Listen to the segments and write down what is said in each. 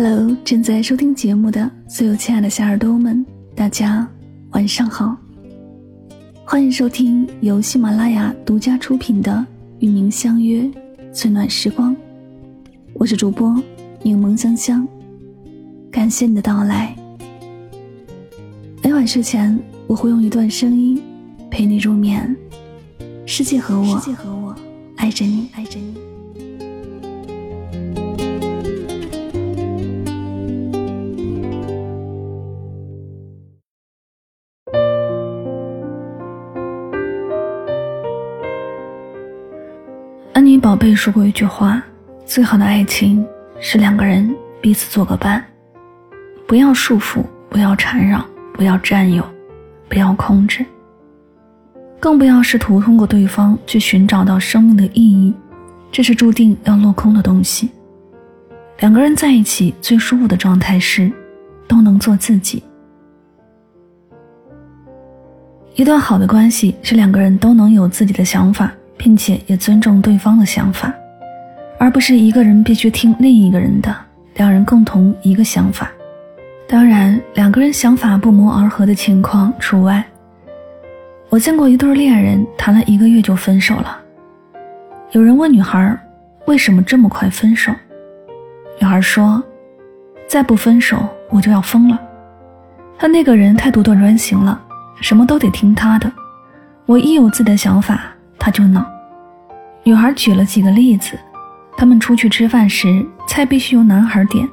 Hello，正在收听节目的所有亲爱的小耳朵们，大家晚上好，欢迎收听由喜马拉雅独家出品的《与您相约最暖时光》，我是主播柠檬香香，感谢你的到来。每晚睡前，我会用一段声音陪你入眠。世界和我，世界和我爱着你，爱着你。宝贝说过一句话：“最好的爱情是两个人彼此做个伴，不要束缚，不要缠绕，不要占有，不要控制，更不要试图通过对方去寻找到生命的意义，这是注定要落空的东西。两个人在一起最舒服的状态是，都能做自己。一段好的关系是两个人都能有自己的想法。”并且也尊重对方的想法，而不是一个人必须听另一个人的，两人共同一个想法。当然，两个人想法不谋而合的情况除外。我见过一对恋人谈了一个月就分手了。有人问女孩为什么这么快分手，女孩说：“再不分手我就要疯了。他那个人太独断专行了，什么都得听他的。我一有自己的想法。”他就恼。女孩举了几个例子：他们出去吃饭时，菜必须由男孩点，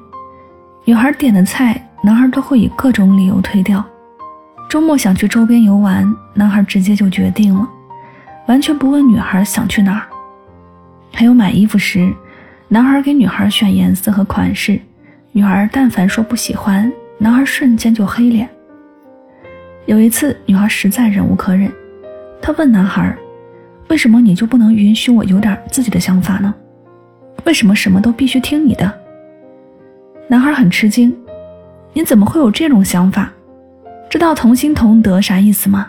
女孩点的菜，男孩都会以各种理由推掉。周末想去周边游玩，男孩直接就决定了，完全不问女孩想去哪儿。还有买衣服时，男孩给女孩选颜色和款式，女孩但凡说不喜欢，男孩瞬间就黑脸。有一次，女孩实在忍无可忍，她问男孩。为什么你就不能允许我有点自己的想法呢？为什么什么都必须听你的？男孩很吃惊，你怎么会有这种想法？知道同心同德啥意思吗？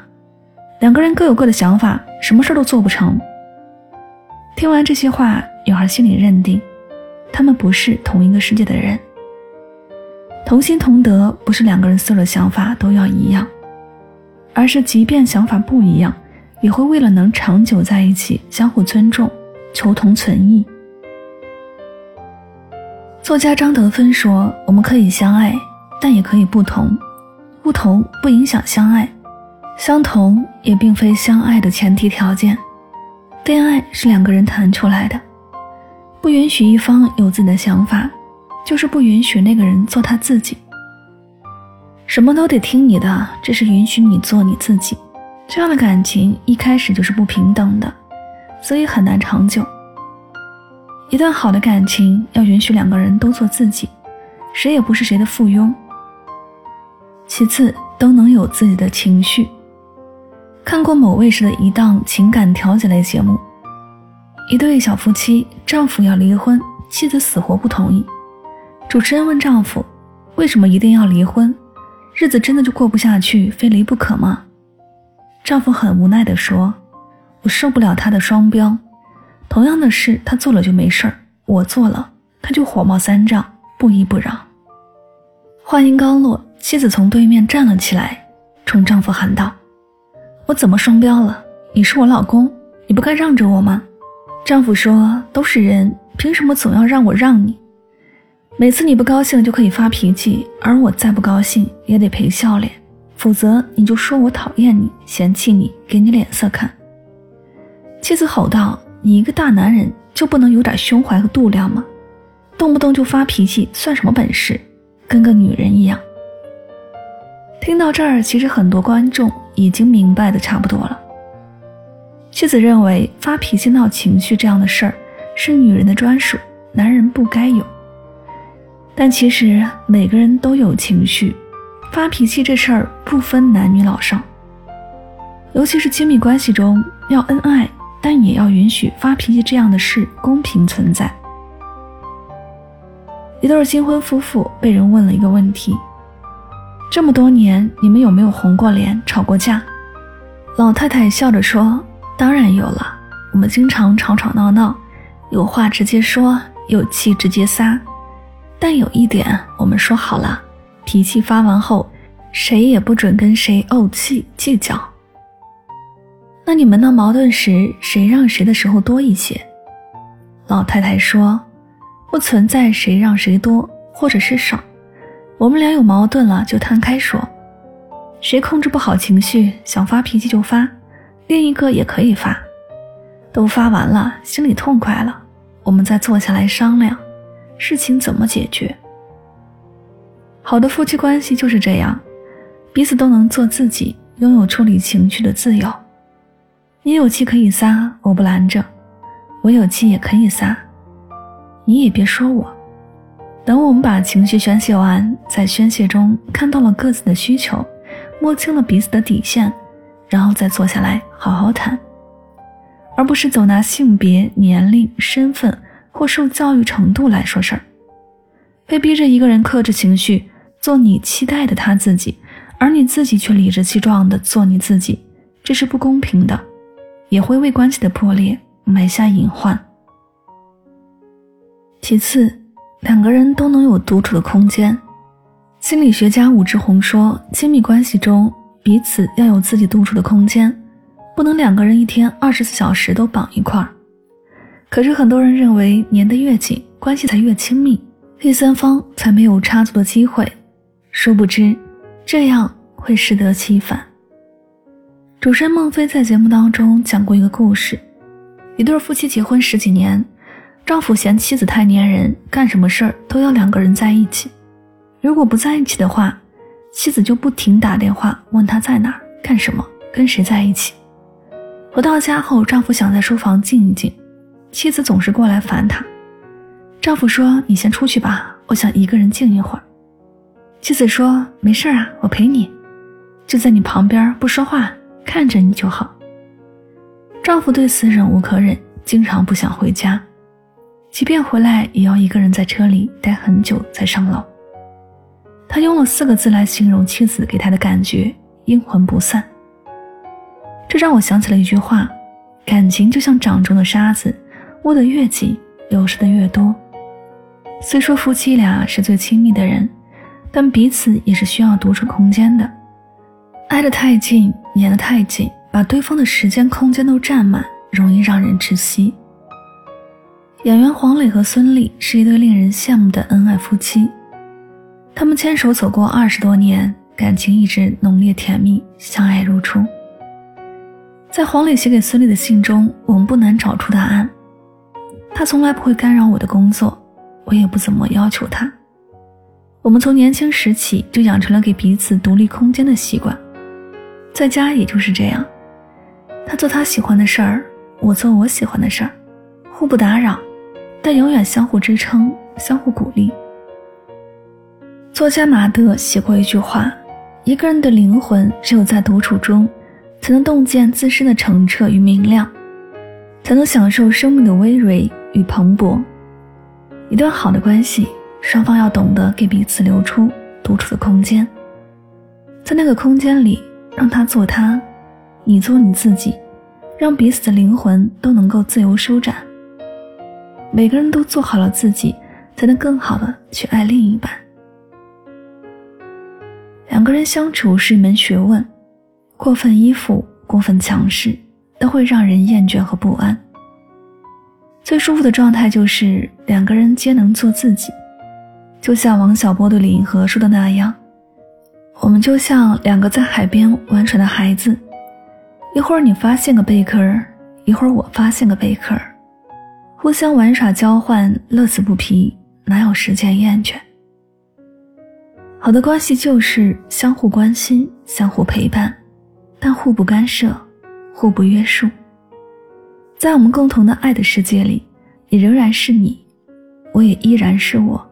两个人各有各的想法，什么事都做不成。听完这些话，女孩心里认定，他们不是同一个世界的人。同心同德不是两个人所有的想法都要一样，而是即便想法不一样。也会为了能长久在一起，相互尊重，求同存异。作家张德芬说：“我们可以相爱，但也可以不同。不同不影响相爱，相同也并非相爱的前提条件。恋爱是两个人谈出来的，不允许一方有自己的想法，就是不允许那个人做他自己。什么都得听你的，这是允许你做你自己。”这样的感情一开始就是不平等的，所以很难长久。一段好的感情要允许两个人都做自己，谁也不是谁的附庸。其次，都能有自己的情绪。看过某卫视的一档情感调解类节目，一对小夫妻，丈夫要离婚，妻子死活不同意。主持人问丈夫：“为什么一定要离婚？日子真的就过不下去，非离不可吗？”丈夫很无奈地说：“我受不了他的双标，同样的事他做了就没事儿，我做了他就火冒三丈，不依不饶。”话音刚落，妻子从对面站了起来，冲丈夫喊道：“我怎么双标了？你是我老公，你不该让着我吗？”丈夫说：“都是人，凭什么总要让我让你？每次你不高兴就可以发脾气，而我再不高兴也得赔笑脸。”否则你就说我讨厌你、嫌弃你、给你脸色看。妻子吼道：“你一个大男人就不能有点胸怀和度量吗？动不动就发脾气算什么本事？跟个女人一样。”听到这儿，其实很多观众已经明白的差不多了。妻子认为发脾气、闹情绪这样的事儿是女人的专属，男人不该有。但其实每个人都有情绪。发脾气这事儿不分男女老少，尤其是亲密关系中要恩爱，但也要允许发脾气这样的事公平存在。一对新婚夫妇被人问了一个问题：这么多年，你们有没有红过脸、吵过架？老太太笑着说：“当然有了，我们经常吵吵闹闹，有话直接说，有气直接撒。但有一点，我们说好了，脾气发完后，谁也不准跟谁怄气计较。那你们闹矛盾时，谁让谁的时候多一些？老太太说：“不存在谁让谁多或者是少，我们俩有矛盾了就摊开说。谁控制不好情绪，想发脾气就发，另一个也可以发。都发完了，心里痛快了，我们再坐下来商量，事情怎么解决。好的夫妻关系就是这样，彼此都能做自己，拥有处理情绪的自由。你有气可以撒，我不拦着。”我有气也可以撒，你也别说我。等我们把情绪宣泄完，在宣泄中看到了各自的需求，摸清了彼此的底线，然后再坐下来好好谈，而不是总拿性别、年龄、身份或受教育程度来说事儿。被逼着一个人克制情绪，做你期待的他自己，而你自己却理直气壮的做你自己，这是不公平的，也会为关系的破裂。埋下隐患。其次，两个人都能有独处的空间。心理学家武志红说，亲密关系中彼此要有自己独处的空间，不能两个人一天二十四小时都绑一块儿。可是很多人认为，粘得越紧，关系才越亲密，第三方才没有插足的机会。殊不知，这样会适得其反。主持人孟非在节目当中讲过一个故事。一对夫妻结婚十几年，丈夫嫌妻子太粘人，干什么事儿都要两个人在一起。如果不在一起的话，妻子就不停打电话问他在哪儿、干什么、跟谁在一起。回到家后，丈夫想在书房静一静，妻子总是过来烦他。丈夫说：“你先出去吧，我想一个人静一会儿。”妻子说：“没事啊，我陪你，就在你旁边不说话，看着你就好。”丈夫对此忍无可忍，经常不想回家，即便回来也要一个人在车里待很久再上楼。他用了四个字来形容妻子给他的感觉：阴魂不散。这让我想起了一句话：感情就像掌中的沙子，握得越紧，流失的越多。虽说夫妻俩是最亲密的人，但彼此也是需要独处空间的。挨得太近，粘得太紧。把对方的时间、空间都占满，容易让人窒息。演员黄磊和孙俪是一对令人羡慕的恩爱夫妻，他们牵手走过二十多年，感情一直浓烈甜蜜，相爱如初。在黄磊写给孙俪的信中，我们不难找出答案：他从来不会干扰我的工作，我也不怎么要求他。我们从年轻时起就养成了给彼此独立空间的习惯，在家也就是这样。他做他喜欢的事儿，我做我喜欢的事儿，互不打扰，但永远相互支撑、相互鼓励。作家马德写过一句话：“一个人的灵魂只有在独处中，才能洞见自身的澄澈与明亮，才能享受生命的葳蕤与蓬勃。”一段好的关系，双方要懂得给彼此留出独处的空间，在那个空间里，让他做他。你做你自己，让彼此的灵魂都能够自由舒展。每个人都做好了自己，才能更好的去爱另一半。两个人相处是一门学问，过分依附、过分强势，都会让人厌倦和不安。最舒服的状态就是两个人皆能做自己，就像王小波对李银河说的那样：“我们就像两个在海边玩耍的孩子。”一会儿你发现个贝壳，一会儿我发现个贝壳，互相玩耍交换，乐此不疲，哪有时间厌倦？好的关系就是相互关心、相互陪伴，但互不干涉、互不约束。在我们共同的爱的世界里，你仍然是你，我也依然是我，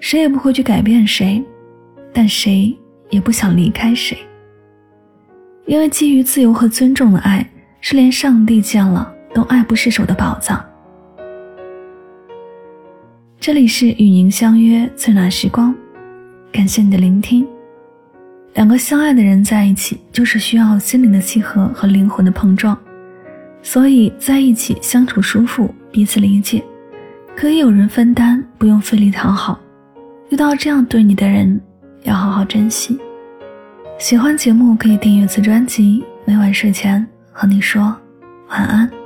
谁也不会去改变谁，但谁也不想离开谁。因为基于自由和尊重的爱，是连上帝见了都爱不释手的宝藏。这里是与您相约最暖时光，感谢你的聆听。两个相爱的人在一起，就是需要心灵的契合和灵魂的碰撞，所以在一起相处舒服，彼此理解，可以有人分担，不用费力讨好，遇到这样对你的人，要好好珍惜。喜欢节目可以订阅此专辑，每晚睡前和你说晚安。